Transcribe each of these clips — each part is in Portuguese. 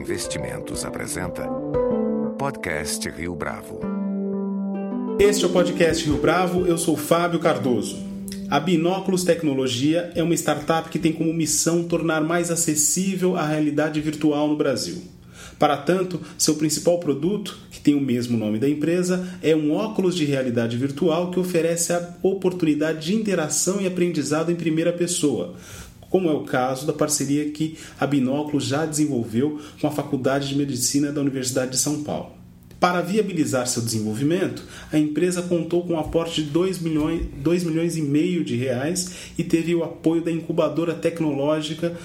Investimentos apresenta Podcast Rio Bravo. Este é o Podcast Rio Bravo, eu sou Fábio Cardoso. A Binóculos Tecnologia é uma startup que tem como missão tornar mais acessível a realidade virtual no Brasil. Para tanto, seu principal produto, que tem o mesmo nome da empresa, é um óculos de realidade virtual que oferece a oportunidade de interação e aprendizado em primeira pessoa, como é o caso da parceria que a Binóculos já desenvolveu com a Faculdade de Medicina da Universidade de São Paulo. Para viabilizar seu desenvolvimento, a empresa contou com um aporte de 2 milhões, 2 milhões e meio de reais e teve o apoio da incubadora tecnológica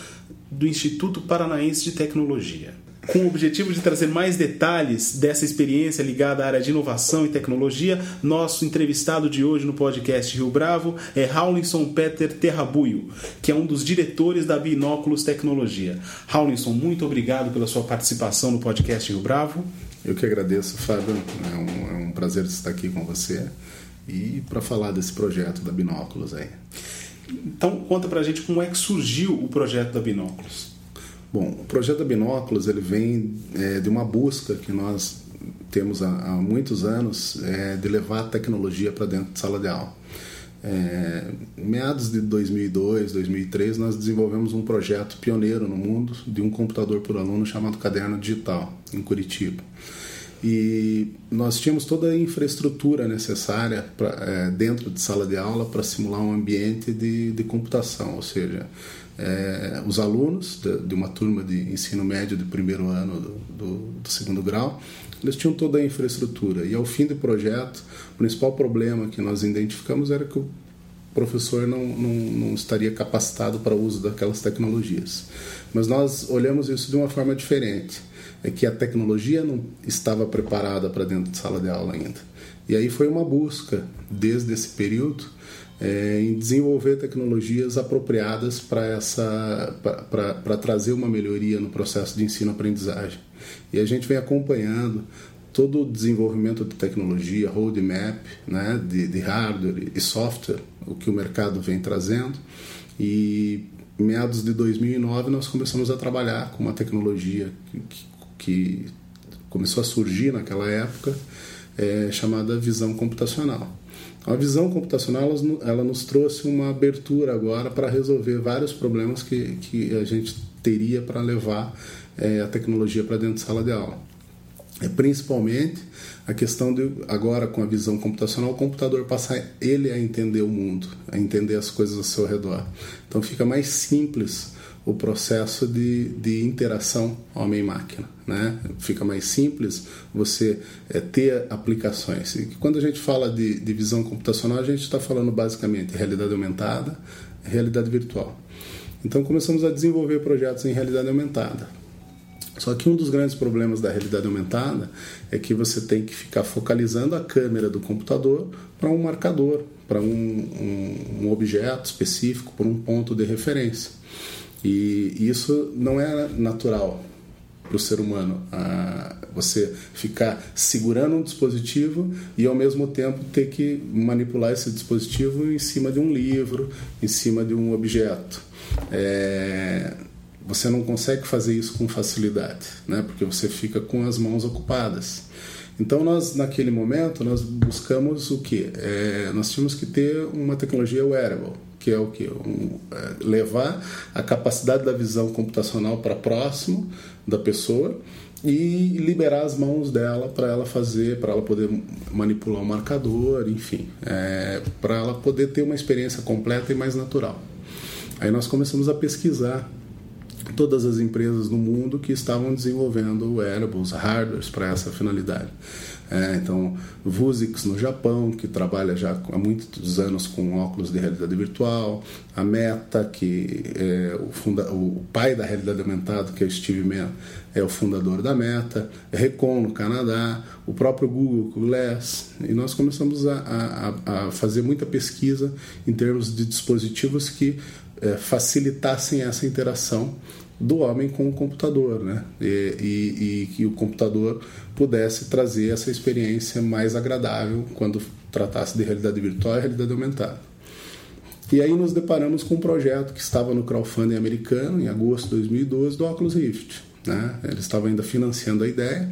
do Instituto Paranaense de Tecnologia com o objetivo de trazer mais detalhes dessa experiência ligada à área de inovação e tecnologia, nosso entrevistado de hoje no podcast Rio Bravo é Raulinson Peter Terrabuio, que é um dos diretores da Binóculos Tecnologia. Raulinson, muito obrigado pela sua participação no podcast Rio Bravo. Eu que agradeço, Fábio. É um, é um prazer estar aqui com você e para falar desse projeto da Binóculos aí. Então, conta pra gente como é que surgiu o projeto da Binóculos. Bom, o projeto da Binóculos ele vem é, de uma busca que nós temos há, há muitos anos é, de levar a tecnologia para dentro de sala de aula. É, meados de 2002, 2003, nós desenvolvemos um projeto pioneiro no mundo de um computador por aluno chamado Caderno Digital, em Curitiba. E nós tínhamos toda a infraestrutura necessária pra, é, dentro de sala de aula para simular um ambiente de, de computação, ou seja, é, os alunos de, de, uma turma de ensino médio do primeiro ano do, do, do, segundo grau, eles tinham toda a infraestrutura. E ao fim do projeto, o principal problema que nós identificamos era que o professor não, não, não estaria capacitado para o uso daquelas tecnologias. Mas nós olhamos isso de uma forma diferente. É que a tecnologia não estava preparada para dentro de sala de aula ainda. E aí foi uma busca, desde esse período, é, em desenvolver tecnologias apropriadas para essa para trazer uma melhoria no processo de ensino-aprendizagem. E a gente vem acompanhando todo o desenvolvimento de tecnologia, roadmap, né, de, de hardware e software, o que o mercado vem trazendo. E meados de 2009 nós começamos a trabalhar com uma tecnologia que, que começou a surgir naquela época, é, chamada visão computacional. A visão computacional ela nos trouxe uma abertura agora para resolver vários problemas que, que a gente teria para levar é, a tecnologia para dentro de sala de aula. É principalmente a questão de agora com a visão computacional o computador passar ele a entender o mundo, a entender as coisas ao seu redor. Então fica mais simples o processo de, de interação homem-máquina. Né? Fica mais simples você é, ter aplicações. E quando a gente fala de, de visão computacional, a gente está falando basicamente realidade aumentada, realidade virtual. Então começamos a desenvolver projetos em realidade aumentada. Só que um dos grandes problemas da realidade aumentada é que você tem que ficar focalizando a câmera do computador para um marcador, para um, um, um objeto específico, para um ponto de referência. E isso não é natural para o ser humano. você ficar segurando um dispositivo e ao mesmo tempo ter que manipular esse dispositivo em cima de um livro, em cima de um objeto. É, você não consegue fazer isso com facilidade, né? porque você fica com as mãos ocupadas. Então nós naquele momento nós buscamos o que? É, nós tínhamos que ter uma tecnologia wearable que é o que um, é, levar a capacidade da visão computacional para próximo da pessoa e liberar as mãos dela para ela fazer, para ela poder manipular o marcador, enfim, é, para ela poder ter uma experiência completa e mais natural. Aí nós começamos a pesquisar todas as empresas no mundo que estavam desenvolvendo wearables, hardwares para essa finalidade. É, então, Vuzix no Japão, que trabalha já há muitos anos com óculos de realidade virtual, a Meta, que é o, funda o pai da realidade aumentada, que é o Steve Mann, é o fundador da Meta, Recon no Canadá, o próprio Google Glass, e nós começamos a, a, a fazer muita pesquisa em termos de dispositivos que é, facilitassem essa interação do homem com o computador, né? E, e, e, que o computador pudesse trazer essa experiência mais agradável quando tratasse de realidade virtual e realidade aumentada. E aí nos deparamos com um projeto que estava no crowdfunding americano, em agosto de 2012, do Oculus Rift. Né? Eles estavam ainda financiando a ideia.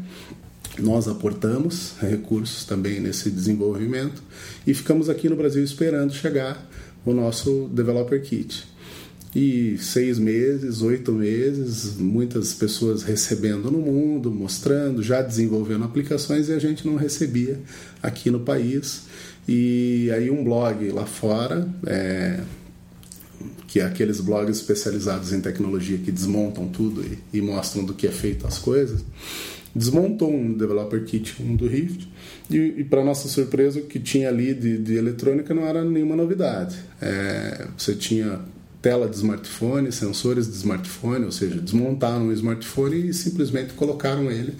Nós aportamos recursos também nesse desenvolvimento e ficamos aqui no Brasil esperando chegar o nosso Developer Kit. E seis meses, oito meses, muitas pessoas recebendo no mundo, mostrando, já desenvolvendo aplicações e a gente não recebia aqui no país. E aí um blog lá fora, é, que é aqueles blogs especializados em tecnologia que desmontam tudo e, e mostram do que é feito as coisas, desmontou um developer kit, um do Rift, e, e para nossa surpresa, o que tinha ali de, de eletrônica não era nenhuma novidade. É, você tinha tela de smartphone, sensores de smartphone, ou seja, desmontaram o smartphone e simplesmente colocaram ele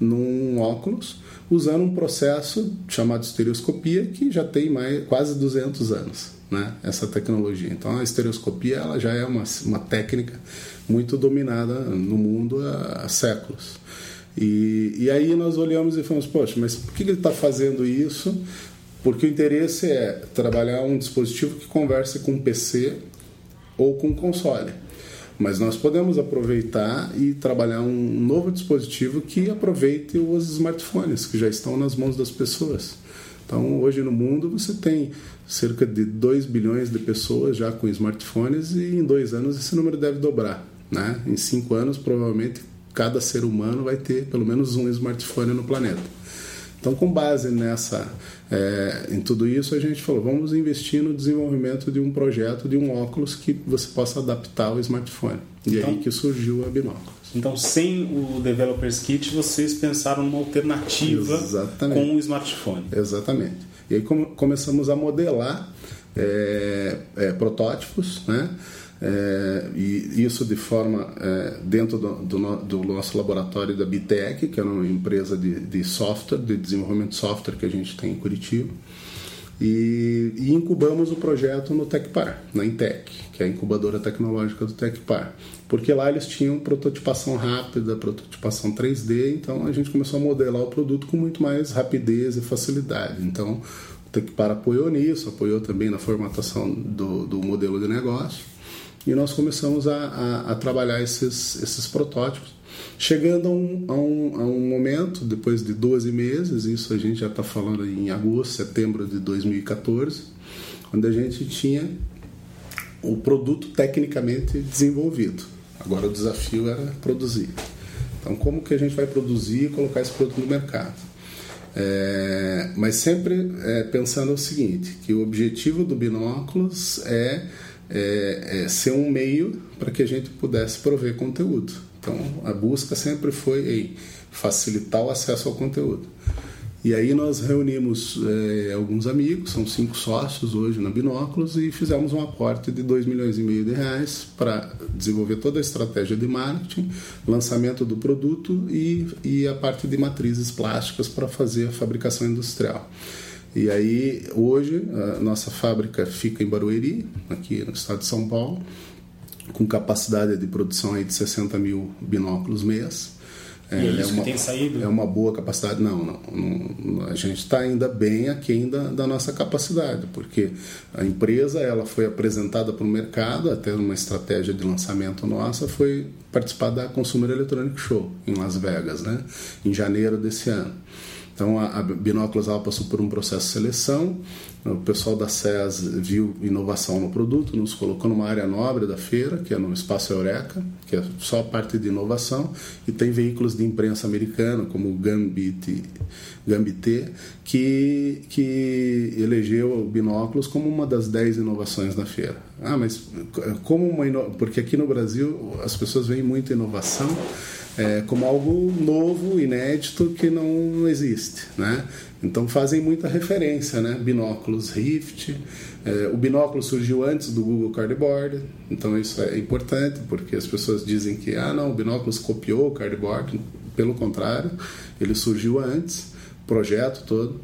num óculos usando um processo chamado estereoscopia que já tem mais, quase 200 anos, né? Essa tecnologia. Então a estereoscopia ela já é uma, uma técnica muito dominada no mundo há, há séculos. E, e aí nós olhamos e falamos, poxa, mas por que ele está fazendo isso? Porque o interesse é trabalhar um dispositivo que converse com um PC ou com console. Mas nós podemos aproveitar e trabalhar um novo dispositivo que aproveite os smartphones que já estão nas mãos das pessoas. Então, hoje no mundo você tem cerca de 2 bilhões de pessoas já com smartphones e em dois anos esse número deve dobrar. Né? Em cinco anos, provavelmente, cada ser humano vai ter pelo menos um smartphone no planeta. Então, com base nessa, é, em tudo isso, a gente falou: vamos investir no desenvolvimento de um projeto de um óculos que você possa adaptar ao smartphone. E então, aí que surgiu a binóculos. Então, sem o Developers Kit, vocês pensaram numa alternativa Exatamente. com o smartphone. Exatamente. E aí começamos a modelar é, é, protótipos, né? É, e isso de forma é, dentro do, do, do, nosso laboratório da Bitec, que é uma empresa de, de, software, de desenvolvimento de software que a gente tem em Curitiba. E, e incubamos o projeto no Tecpar, na Intec, que é a incubadora tecnológica do Tecpar. Porque lá eles tinham prototipação rápida, prototipação 3D, então a gente começou a modelar o produto com muito mais rapidez e facilidade. Então o Tecpar apoiou nisso, apoiou também na formatação do, do modelo de negócio e nós começamos a, a, a trabalhar esses, esses protótipos. Chegando a um, a, um, a um, momento, depois de 12 meses, isso a gente já está falando em agosto, setembro de 2014, onde a gente tinha o produto tecnicamente desenvolvido. Agora o desafio era produzir. Então, como que a gente vai produzir e colocar esse produto no mercado? É, mas sempre é, pensando o seguinte, que o objetivo do binóculos é é, é, ser um meio para que a gente pudesse prover conteúdo. Então, a busca sempre foi em facilitar o acesso ao conteúdo. E aí nós reunimos é, alguns amigos, são cinco sócios hoje na Binóculos, e fizemos um aporte de 2 milhões e meio de reais para desenvolver toda a estratégia de marketing, lançamento do produto e, e a parte de matrizes plásticas para fazer a fabricação industrial. E aí, hoje, a nossa fábrica fica em Barueri, aqui no estado de São Paulo, com capacidade de produção aí de 60 mil binóculos mês. É, e é, é uma? É uma boa capacidade. Não, não, não a gente está ainda bem aquém da, da nossa capacidade, porque a empresa ela foi apresentada para o mercado, até uma estratégia de lançamento nossa, foi participar da Consumer Electronic Show em Las Vegas, né, em janeiro desse ano. Então a, a Binóculos ela passou por um processo de seleção. O pessoal da SES viu inovação no produto, nos colocou numa área nobre da feira, que é no Espaço Eureka, que é só parte de inovação, e tem veículos de imprensa americana, como o Gambit, Gambit que, que elegeu o Binóculos como uma das 10 inovações da feira. Ah, mas como uma ino... Porque aqui no Brasil as pessoas veem muita inovação é, como algo novo, inédito, que não existe, né? Então fazem muita referência, né? Binóculos Rift. É, o binóculo surgiu antes do Google Cardboard, então isso é importante porque as pessoas dizem que ah não, o binóculos copiou o Cardboard. Pelo contrário, ele surgiu antes, projeto todo.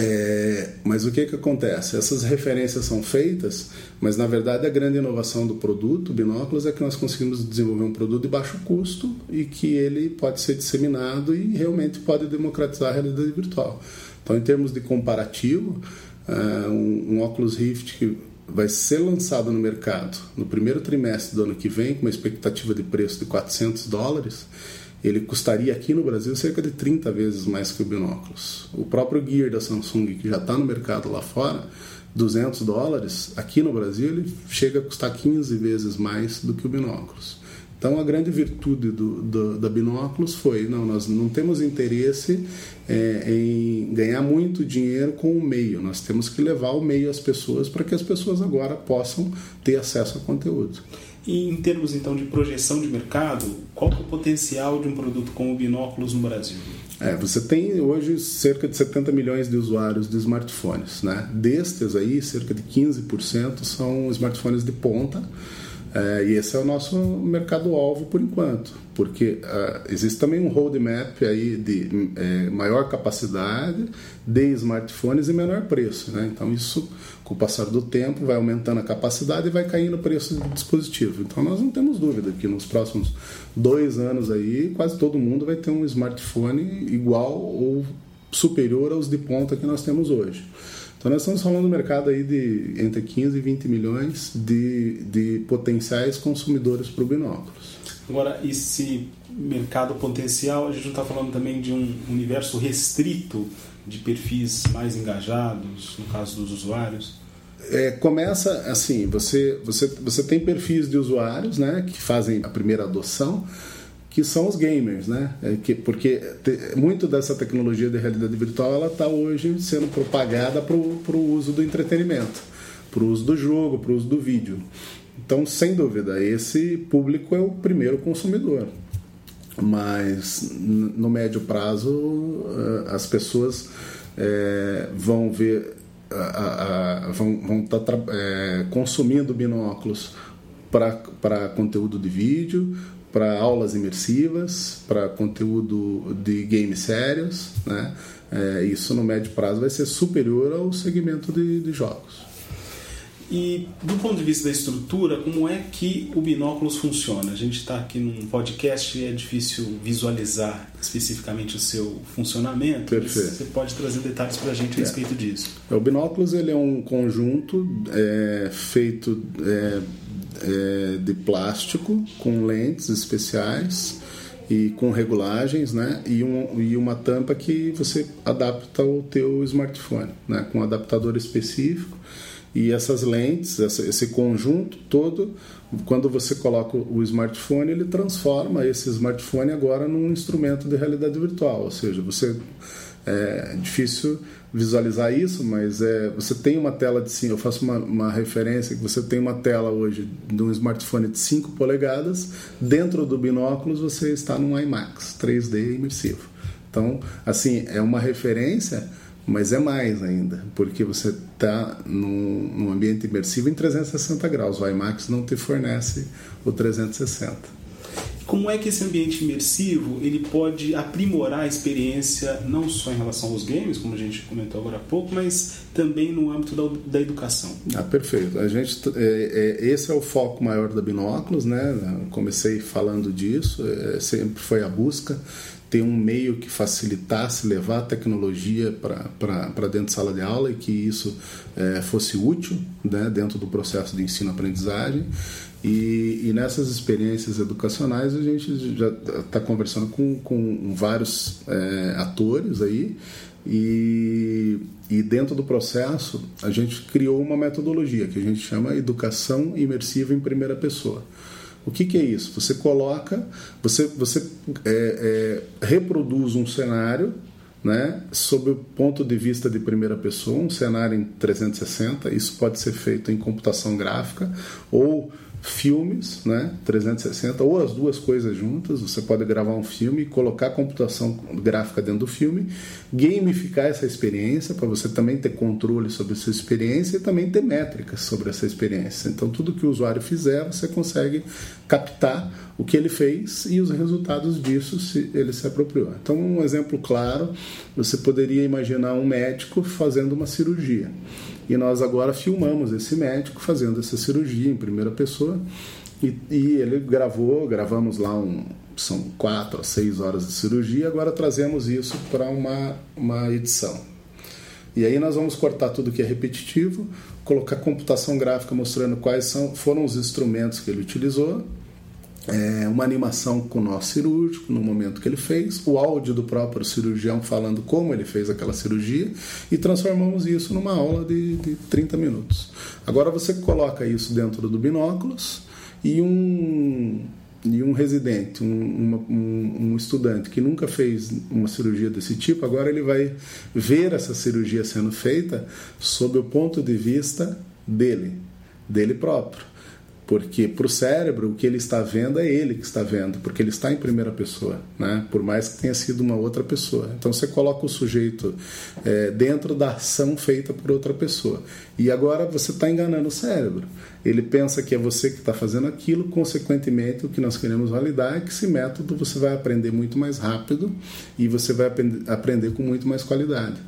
É, mas o que, que acontece? Essas referências são feitas, mas na verdade a grande inovação do produto, binóculos, é que nós conseguimos desenvolver um produto de baixo custo e que ele pode ser disseminado e realmente pode democratizar a realidade virtual. Então, em termos de comparativo, uh, um, um óculos Rift que vai ser lançado no mercado no primeiro trimestre do ano que vem, com uma expectativa de preço de 400 dólares, ele custaria aqui no Brasil cerca de 30 vezes mais que o binóculos. O próprio Gear da Samsung, que já está no mercado lá fora, 200 dólares, aqui no Brasil ele chega a custar 15 vezes mais do que o binóculos. Então a grande virtude do, do, da binóculos foi, não, nós não temos interesse é, em ganhar muito dinheiro com o meio, nós temos que levar o meio às pessoas para que as pessoas agora possam ter acesso ao conteúdo. E em termos então de projeção de mercado, qual é o potencial de um produto como binóculos no Brasil? É, você tem hoje cerca de 70 milhões de usuários de smartphones, né? Destes aí, cerca de 15% são smartphones de ponta é, e esse é o nosso mercado-alvo por enquanto, porque uh, existe também um roadmap aí de é, maior capacidade de smartphones e menor preço. Né? Então, isso, com o passar do tempo, vai aumentando a capacidade e vai caindo o preço do dispositivo. Então, nós não temos dúvida que nos próximos dois anos aí, quase todo mundo vai ter um smartphone igual ou superior aos de ponta que nós temos hoje. Então nós estamos falando do mercado aí de entre 15 e 20 milhões de, de potenciais consumidores para o binóculos. Agora, esse mercado potencial, a gente não está falando também de um universo restrito de perfis mais engajados, no caso dos usuários? É, começa assim, você, você, você tem perfis de usuários né, que fazem a primeira adoção, que são os gamers, né? É que, porque te, muito dessa tecnologia de realidade virtual ela está hoje sendo propagada para o uso do entretenimento, para o uso do jogo, para o uso do vídeo. Então, sem dúvida, esse público é o primeiro consumidor. Mas no médio prazo, eh, as pessoas é, vão ver, vão estar tá, é, consumindo binóculos para conteúdo de vídeo, para aulas imersivas, para conteúdo de games sérios, né? É, isso no médio prazo vai ser superior ao segmento de, de, jogos. E do ponto de vista da estrutura, como é que o binóculos funciona? A gente está aqui num podcast e é difícil visualizar especificamente o seu funcionamento. Perfeito. Você pode trazer detalhes para a gente a é. respeito disso. É, o binóculos ele é um conjunto é, feito é, é, de plástico com lentes especiais e com regulagens, né? E, um, e uma tampa que você adapta ao teu smartphone, né? Com um adaptador específico e essas lentes, esse conjunto todo, quando você coloca o smartphone, ele transforma esse smartphone agora num instrumento de realidade virtual, ou seja, você é difícil visualizar isso, mas é, você tem uma tela de sim, eu faço uma, uma, referência que você tem uma tela hoje de um smartphone de 5 polegadas, dentro do binóculos você está num IMAX 3D imersivo. Então, assim, é uma referência, mas é mais ainda, porque você está num, num ambiente imersivo em 360 graus. O IMAX não te fornece o 360 como é que esse ambiente imersivo ele pode aprimorar a experiência não só em relação aos games, como a gente comentou agora há pouco, mas também no âmbito da, da educação? Ah, perfeito. A gente, é, é, esse é o foco maior da Binóculos, né? Comecei falando disso, é, sempre foi a busca ter um meio que facilitasse levar a tecnologia para dentro de sala de aula e que isso é, fosse útil né, dentro do processo de ensino-aprendizagem. E, e, nessas experiências educacionais a gente já está conversando com, com vários é, atores aí e, e dentro do processo a gente criou uma metodologia que a gente chama educação imersiva em primeira pessoa. O que, que é isso? Você coloca, você, você é, é, reproduz um cenário né, sob o ponto de vista de primeira pessoa, um cenário em 360. Isso pode ser feito em computação gráfica ou filmes, né, 360, ou as duas coisas juntas. Você pode gravar um filme, colocar computação gráfica dentro do filme, gamificar essa experiência para você também ter controle sobre essa experiência e também ter métricas sobre essa experiência. Então, tudo que o usuário fizer, você consegue captar o que ele fez e os resultados disso se ele se apropriou. Então, um exemplo claro, você poderia imaginar um médico fazendo uma cirurgia. E nós agora filmamos esse médico fazendo essa cirurgia em primeira pessoa. E, e ele gravou, gravamos lá um, são quatro a seis horas de cirurgia. Agora trazemos isso para uma, uma edição. E aí nós vamos cortar tudo que é repetitivo, colocar computação gráfica mostrando quais são, foram os instrumentos que ele utilizou, é, uma animação com o nosso cirúrgico no momento que ele fez, o áudio do próprio cirurgião falando como ele fez aquela cirurgia e transformamos isso numa aula de, de 30 minutos. Agora você coloca isso dentro do binóculos e um, e um residente, um, um, um, estudante que nunca fez uma cirurgia desse tipo, agora ele vai ver essa cirurgia sendo feita sob o ponto de vista dele, dele próprio. Porque para o cérebro, o que ele está vendo é ele que está vendo, porque ele está em primeira pessoa, né? por mais que tenha sido uma outra pessoa. Então você coloca o sujeito é, dentro da ação feita por outra pessoa. E agora você está enganando o cérebro. Ele pensa que é você que está fazendo aquilo, consequentemente, o que nós queremos validar é que esse método você vai aprender muito mais rápido e você vai aprender com muito mais qualidade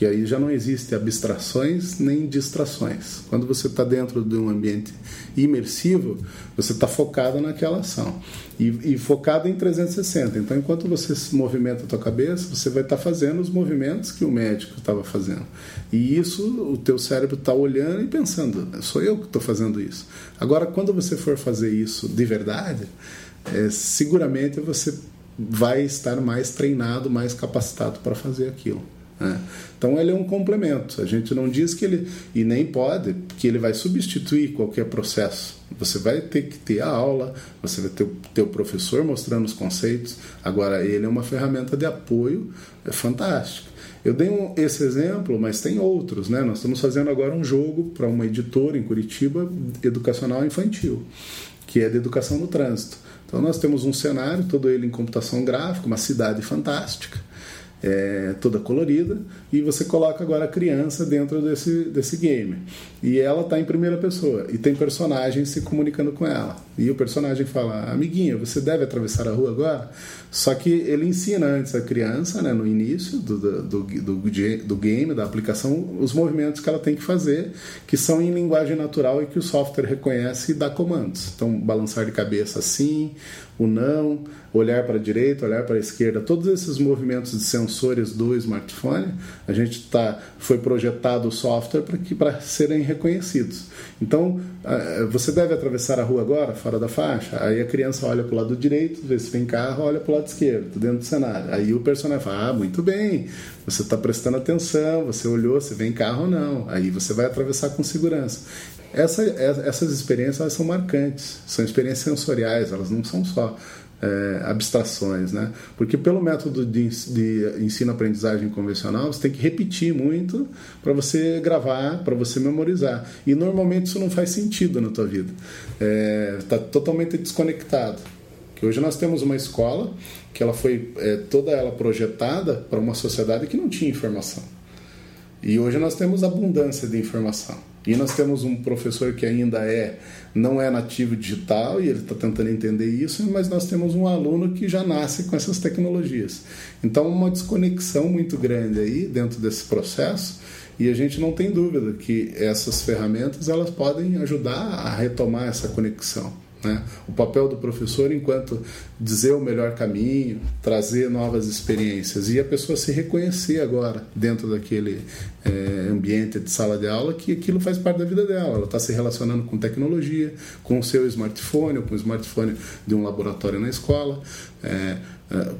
que aí já não existe abstrações nem distrações. Quando você está dentro de um ambiente imersivo, você está focado naquela ação e, e, focado em 360. Então, enquanto você movimenta a tua cabeça, você vai estar tá fazendo os movimentos que o médico estava fazendo. E isso, o teu cérebro está olhando e pensando: sou eu que estou fazendo isso. Agora, quando você for fazer isso de verdade, é, seguramente você vai estar mais treinado, mais capacitado para fazer aquilo. Né? Então ele é um complemento. A gente não diz que ele, e nem pode, que ele vai substituir qualquer processo. Você vai ter que ter a aula, você vai ter o professor mostrando os conceitos. Agora, ele é uma ferramenta de apoio é fantástico. Eu dei um, esse exemplo, mas tem outros. Né? Nós estamos fazendo agora um jogo para uma editora em Curitiba, educacional infantil, que é de educação no trânsito. Então, nós temos um cenário, todo ele em computação gráfica, uma cidade fantástica é, toda colorida, e você coloca agora a criança dentro desse, desse game. E ela está em primeira pessoa, e tem personagens se comunicando com ela. E o personagem fala: Amiguinha, você deve atravessar a rua agora? Só que ele ensina antes a criança, né, no início do, do, do, do, game, da aplicação, os movimentos que ela tem que fazer, que são em linguagem natural e que o software reconhece e dá comandos. Então, balançar de cabeça assim, o não, olhar para a direita, olhar para a esquerda, todos esses movimentos de sensores do smartphone, a gente tá, foi projetado o software para serem reconhecidos. Então, você deve atravessar a rua agora, fora da faixa? Aí a criança olha para o lado direito, vê se tem carro, olha para o lado esquerdo, dentro do cenário. Aí o personagem fala: Ah, muito bem, você está prestando atenção, você olhou se vem carro ou não. Aí você vai atravessar com segurança. Essa, essas experiências são marcantes, são experiências sensoriais, elas não são só é, abstrações, né? Porque pelo método de, de ensino-aprendizagem convencional, você tem que repetir muito para você gravar, para você memorizar. E normalmente isso não faz sentido na tua vida. Está é, tá totalmente desconectado. Hoje nós temos uma escola que ela foi é, toda ela projetada para uma sociedade que não tinha informação. E hoje nós temos abundância de informação. E nós temos um professor que ainda é não é nativo digital e ele está tentando entender isso, mas nós temos um aluno que já nasce com essas tecnologias. Então, uma desconexão muito grande aí dentro desse processo e a gente não tem dúvida que essas ferramentas elas podem ajudar a retomar essa conexão. Né? O papel do professor enquanto dizer o melhor caminho, trazer novas experiências e a pessoa se reconhecer agora dentro daquele é, ambiente de sala de aula que aquilo faz parte da vida dela. Ela está se relacionando com tecnologia, com o seu smartphone ou com o smartphone de um laboratório na escola. É,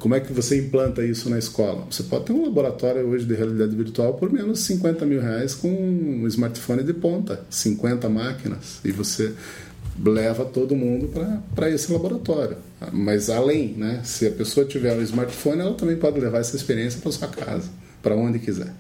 como é que você implanta isso na escola? Você pode ter um laboratório hoje de realidade virtual por menos 50 mil reais com um smartphone de ponta, 50 máquinas, e você leva todo mundo para esse laboratório. Mas além, né, se a pessoa tiver um smartphone, ela também pode levar essa experiência para sua casa, para onde quiser.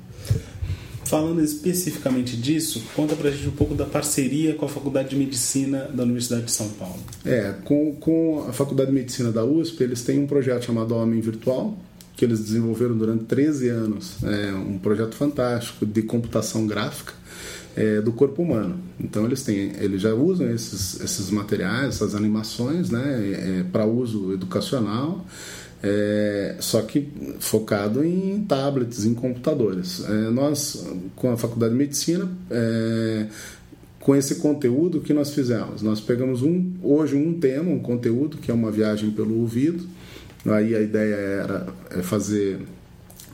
Falando especificamente disso, conta para a gente um pouco da parceria com a Faculdade de Medicina da Universidade de São Paulo. É, com, com a Faculdade de Medicina da USP, eles têm um projeto chamado Homem Virtual, que eles desenvolveram durante 13 anos. É um projeto fantástico de computação gráfica é, do corpo humano. Então eles têm, eles já usam esses, esses materiais, essas animações, né, é, para uso educacional. É, só que focado em tablets, em computadores. É, nós, com a Faculdade de Medicina, é, com esse conteúdo que nós fizemos, nós pegamos um, hoje um tema, um conteúdo que é uma viagem pelo ouvido. Aí a ideia era é fazer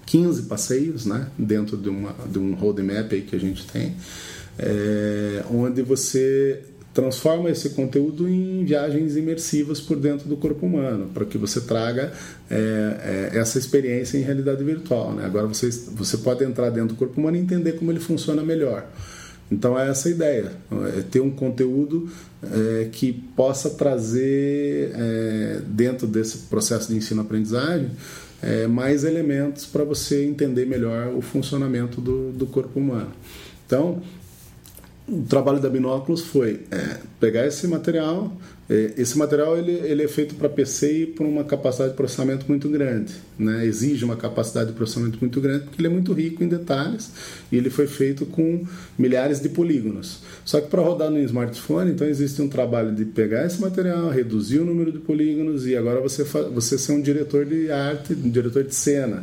15 passeios, né, dentro de, uma, de um roadmap aí que a gente tem. é, onde você transforma esse conteúdo em viagens imersivas por dentro do corpo humano, para que você traga é, é, essa experiência em realidade virtual. Né? Agora você, você pode entrar dentro do corpo humano e entender como ele funciona melhor. Então é essa a ideia, é ter um conteúdo é, que possa trazer é, dentro desse processo de ensino-aprendizagem é, mais elementos para você entender melhor o funcionamento do, do corpo humano. Então, o trabalho da Binóculos foi é, pegar esse material. É, esse material ele, ele é feito para PC e por uma capacidade de processamento muito grande. Né? Exige uma capacidade de processamento muito grande porque ele é muito rico em detalhes e ele foi feito com milhares de polígonos. Só que para rodar no smartphone, então existe um trabalho de pegar esse material, reduzir o número de polígonos e agora você, você ser um diretor de arte, um diretor de cena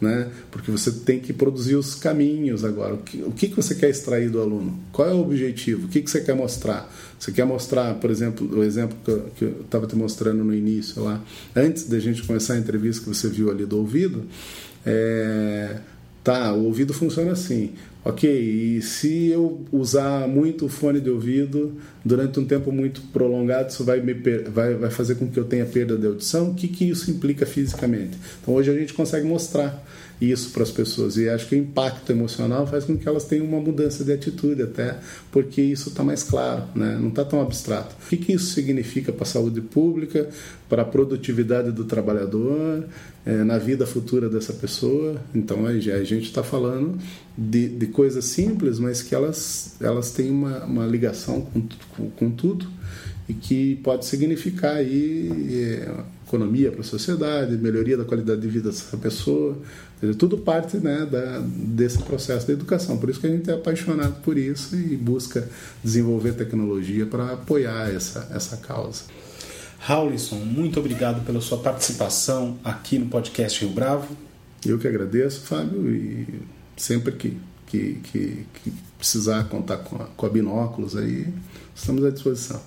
né? Porque você tem que produzir os caminhos agora. O que, o que você quer extrair do aluno? Qual é o objetivo? O que você quer mostrar? Você quer mostrar, por exemplo, o exemplo que eu estava te mostrando no início lá, antes da gente começar a entrevista que você viu ali do ouvido, é, tá, o ouvido funciona assim. Ok, e se eu usar muito o fone de ouvido durante um tempo muito prolongado, isso vai, me vai, vai fazer com que eu tenha perda de audição? O que, que isso implica fisicamente? Então hoje a gente consegue mostrar isso para as pessoas e acho que o impacto emocional faz com que elas tenham uma mudança de atitude até, porque isso está mais claro, né? não está tão abstrato. O que, que isso significa para a saúde pública, para a produtividade do trabalhador, é, na vida futura dessa pessoa? Então a gente está falando de, de coisas simples, mas que elas, elas têm uma, uma ligação com, com, com tudo e que pode significar aí é, economia para a sociedade, melhoria da qualidade de vida dessa pessoa, dizer, tudo parte né, da, desse processo da educação. Por isso que a gente é apaixonado por isso e busca desenvolver tecnologia para apoiar essa, essa causa. Raulison, muito obrigado pela sua participação aqui no podcast Rio Bravo. Eu que agradeço, Fábio, e sempre que, que, que, que precisar contar com a, com a Binóculos aí, estamos à disposição.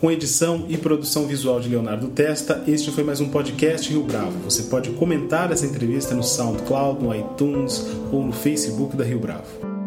Com edição e produção visual de Leonardo Testa, este foi mais um podcast Rio Bravo. Você pode comentar essa entrevista no SoundCloud, no iTunes ou no Facebook da Rio Bravo.